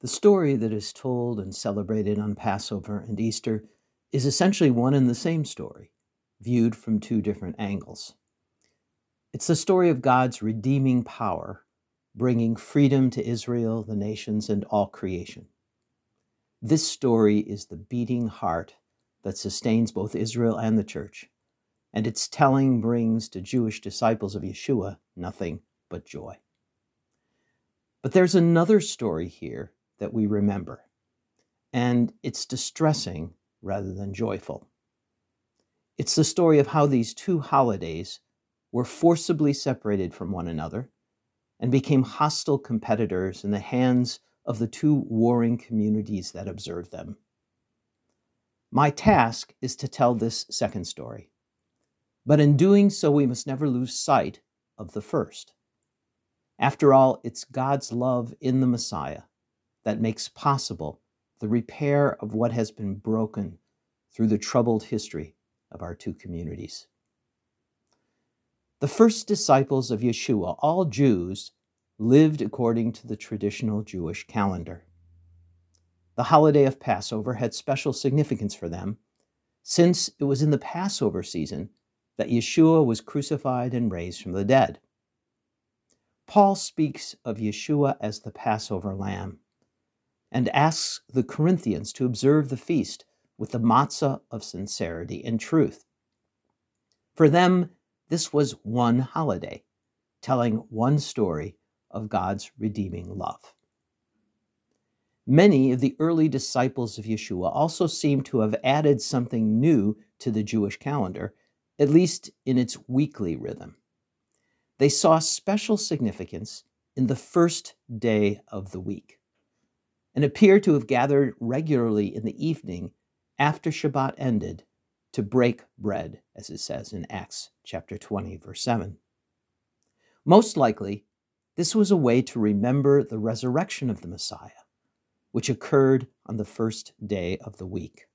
The story that is told and celebrated on Passover and Easter is essentially one and the same story, viewed from two different angles. It's the story of God's redeeming power, bringing freedom to Israel, the nations, and all creation. This story is the beating heart that sustains both Israel and the church, and its telling brings to Jewish disciples of Yeshua nothing but joy. But there's another story here that we remember, and it's distressing rather than joyful. It's the story of how these two holidays were forcibly separated from one another and became hostile competitors in the hands of the two warring communities that observed them. My task is to tell this second story, but in doing so, we must never lose sight of the first. After all, it's God's love in the Messiah that makes possible the repair of what has been broken through the troubled history of our two communities. The first disciples of Yeshua, all Jews, lived according to the traditional Jewish calendar. The holiday of Passover had special significance for them, since it was in the Passover season that Yeshua was crucified and raised from the dead. Paul speaks of Yeshua as the Passover lamb and asks the Corinthians to observe the feast with the matzah of sincerity and truth. For them, this was one holiday, telling one story of God's redeeming love. Many of the early disciples of Yeshua also seem to have added something new to the Jewish calendar, at least in its weekly rhythm. They saw special significance in the first day of the week and appear to have gathered regularly in the evening after Shabbat ended to break bread, as it says in Acts chapter 20, verse 7. Most likely, this was a way to remember the resurrection of the Messiah, which occurred on the first day of the week.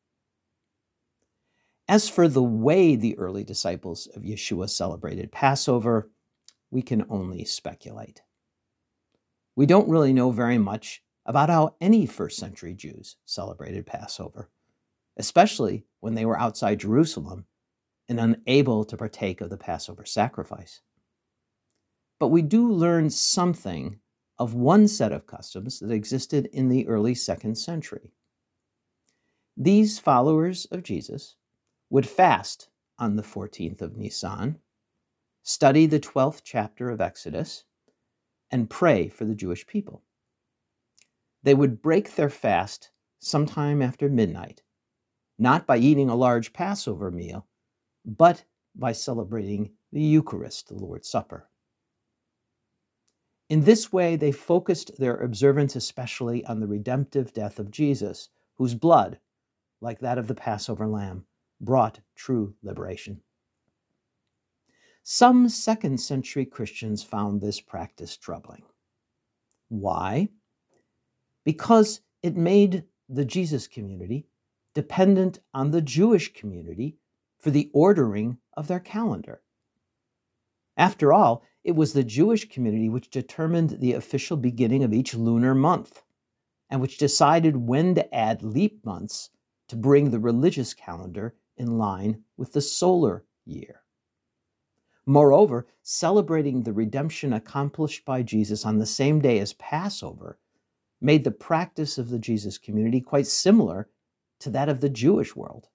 As for the way the early disciples of Yeshua celebrated Passover, we can only speculate. We don't really know very much about how any first century Jews celebrated Passover, especially when they were outside Jerusalem and unable to partake of the Passover sacrifice. But we do learn something of one set of customs that existed in the early second century. These followers of Jesus would fast on the 14th of Nisan, study the 12th chapter of Exodus, and pray for the Jewish people. They would break their fast sometime after midnight, not by eating a large Passover meal, but by celebrating the Eucharist, the Lord's Supper. In this way, they focused their observance especially on the redemptive death of Jesus, whose blood, like that of the Passover lamb, brought true liberation. Some second century Christians found this practice troubling. Why? Because it made the Jesus community dependent on the Jewish community for the ordering of their calendar. After all, it was the Jewish community which determined the official beginning of each lunar month and which decided when to add leap months to bring the religious calendar in line with the solar year. Moreover, celebrating the redemption accomplished by Jesus on the same day as Passover made the practice of the Jesus community quite similar to that of the Jewish world.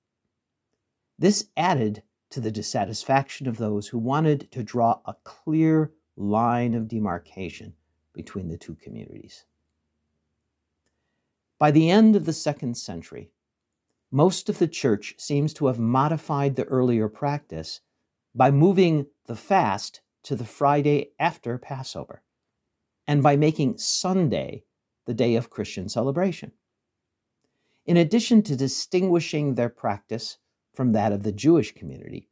This added to the dissatisfaction of those who wanted to draw a clear line of demarcation between the two communities. By the end of the second century, most of the church seems to have modified the earlier practice by moving the fast to the Friday after Passover and by making Sunday the day of Christian celebration. In addition to distinguishing their practice from that of the Jewish community,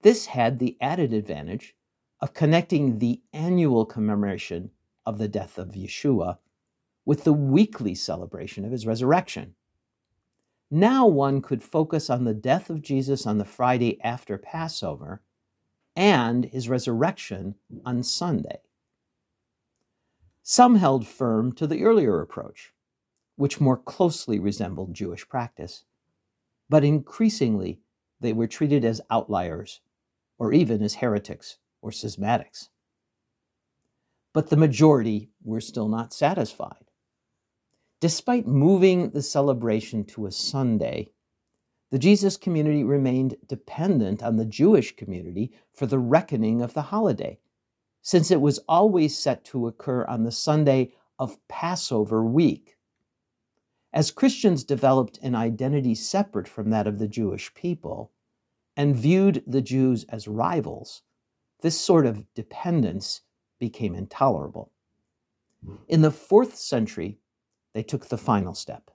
this had the added advantage of connecting the annual commemoration of the death of Yeshua with the weekly celebration of his resurrection. Now one could focus on the death of Jesus on the Friday after Passover and his resurrection on Sunday. Some held firm to the earlier approach, which more closely resembled Jewish practice. But increasingly, they were treated as outliers, or even as heretics or schismatics. But the majority were still not satisfied. Despite moving the celebration to a Sunday, the Jesus community remained dependent on the Jewish community for the reckoning of the holiday, since it was always set to occur on the Sunday of Passover week. As Christians developed an identity separate from that of the Jewish people and viewed the Jews as rivals, this sort of dependence became intolerable. In the fourth century, they took the final step,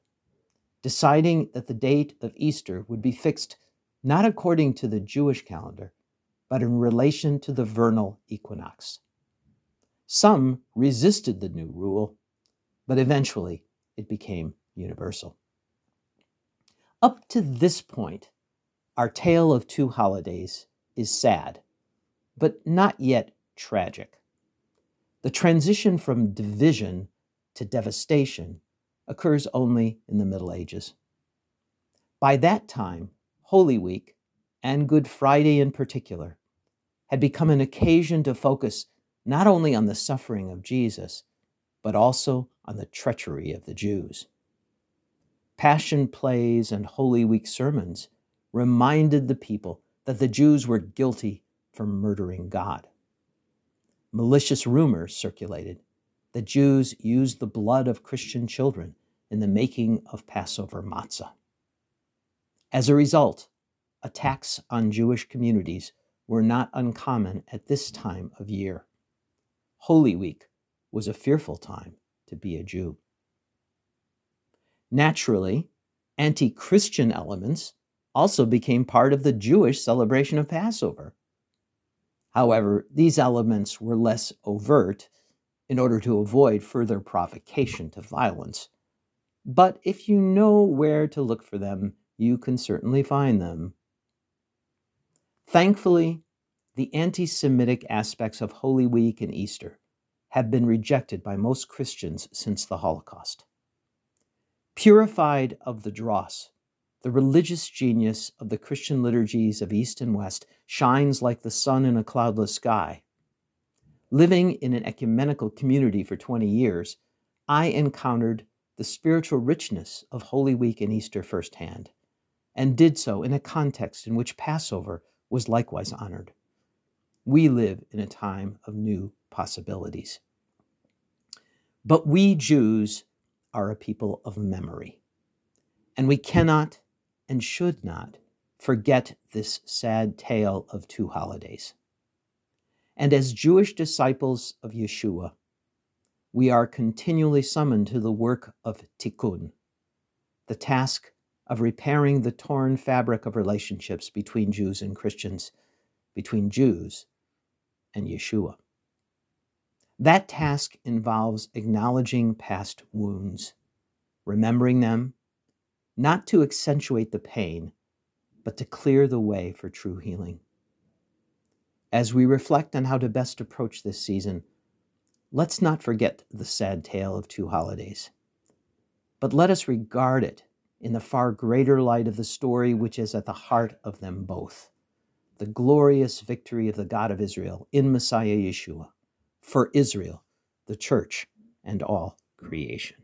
deciding that the date of Easter would be fixed not according to the Jewish calendar, but in relation to the vernal equinox. Some resisted the new rule, but eventually it became universal. Up to this point, our tale of two holidays is sad, but not yet tragic. The transition from division to devastation occurs only in the Middle Ages. By that time, Holy Week, and Good Friday in particular, had become an occasion to focus not only on the suffering of Jesus, but also on the treachery of the Jews. Passion plays and Holy Week sermons reminded the people that the Jews were guilty for murdering God. Malicious rumors circulated that Jews used the blood of Christian children in the making of Passover matzah. As a result, attacks on Jewish communities were not uncommon at this time of year. Holy Week was a fearful time to be a Jew. Naturally, anti Christian elements also became part of the Jewish celebration of Passover. However, these elements were less overt in order to avoid further provocation to violence. But if you know where to look for them, you can certainly find them. Thankfully, the anti Semitic aspects of Holy Week and Easter have been rejected by most Christians since the Holocaust. Purified of the dross, the religious genius of the Christian liturgies of East and West shines like the sun in a cloudless sky. Living in an ecumenical community for 20 years, I encountered the spiritual richness of Holy Week and Easter firsthand, and did so in a context in which Passover was likewise honored. We live in a time of new possibilities. But we Jews are a people of memory. And we cannot and should not forget this sad tale of two holidays. And as Jewish disciples of Yeshua, we are continually summoned to the work of tikkun, the task of repairing the torn fabric of relationships between Jews and Christians, between Jews and Yeshua. That task involves acknowledging past wounds, remembering them, not to accentuate the pain, but to clear the way for true healing. As we reflect on how to best approach this season, let's not forget the sad tale of two holidays, but let us regard it in the far greater light of the story which is at the heart of them both the glorious victory of the God of Israel in Messiah Yeshua for Israel, the church, and all creation.